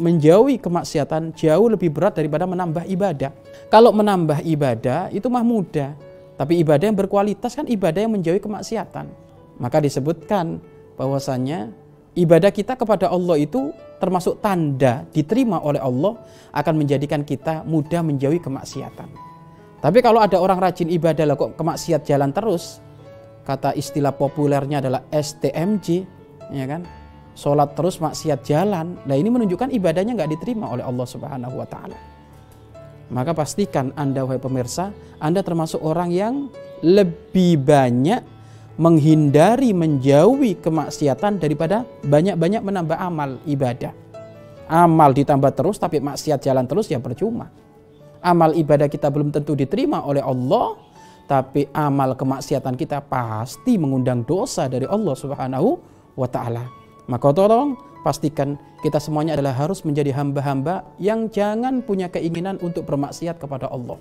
menjauhi kemaksiatan jauh lebih berat daripada menambah ibadah. Kalau menambah ibadah itu mah mudah, tapi ibadah yang berkualitas kan ibadah yang menjauhi kemaksiatan. Maka disebutkan bahwasanya ibadah kita kepada Allah itu termasuk tanda diterima oleh Allah akan menjadikan kita mudah menjauhi kemaksiatan. Tapi kalau ada orang rajin ibadah lah kok kemaksiat jalan terus, kata istilah populernya adalah STMJ, ya kan? Sholat terus maksiat jalan. Nah ini menunjukkan ibadahnya nggak diterima oleh Allah Subhanahu Wa Taala. Maka pastikan Anda wahai pemirsa, Anda termasuk orang yang lebih banyak menghindari menjauhi kemaksiatan daripada banyak-banyak menambah amal ibadah. Amal ditambah terus tapi maksiat jalan terus ya percuma. Amal ibadah kita belum tentu diterima oleh Allah, tapi amal kemaksiatan kita pasti mengundang dosa dari Allah Subhanahu wa taala. Maka tolong pastikan kita semuanya adalah harus menjadi hamba-hamba yang jangan punya keinginan untuk bermaksiat kepada Allah.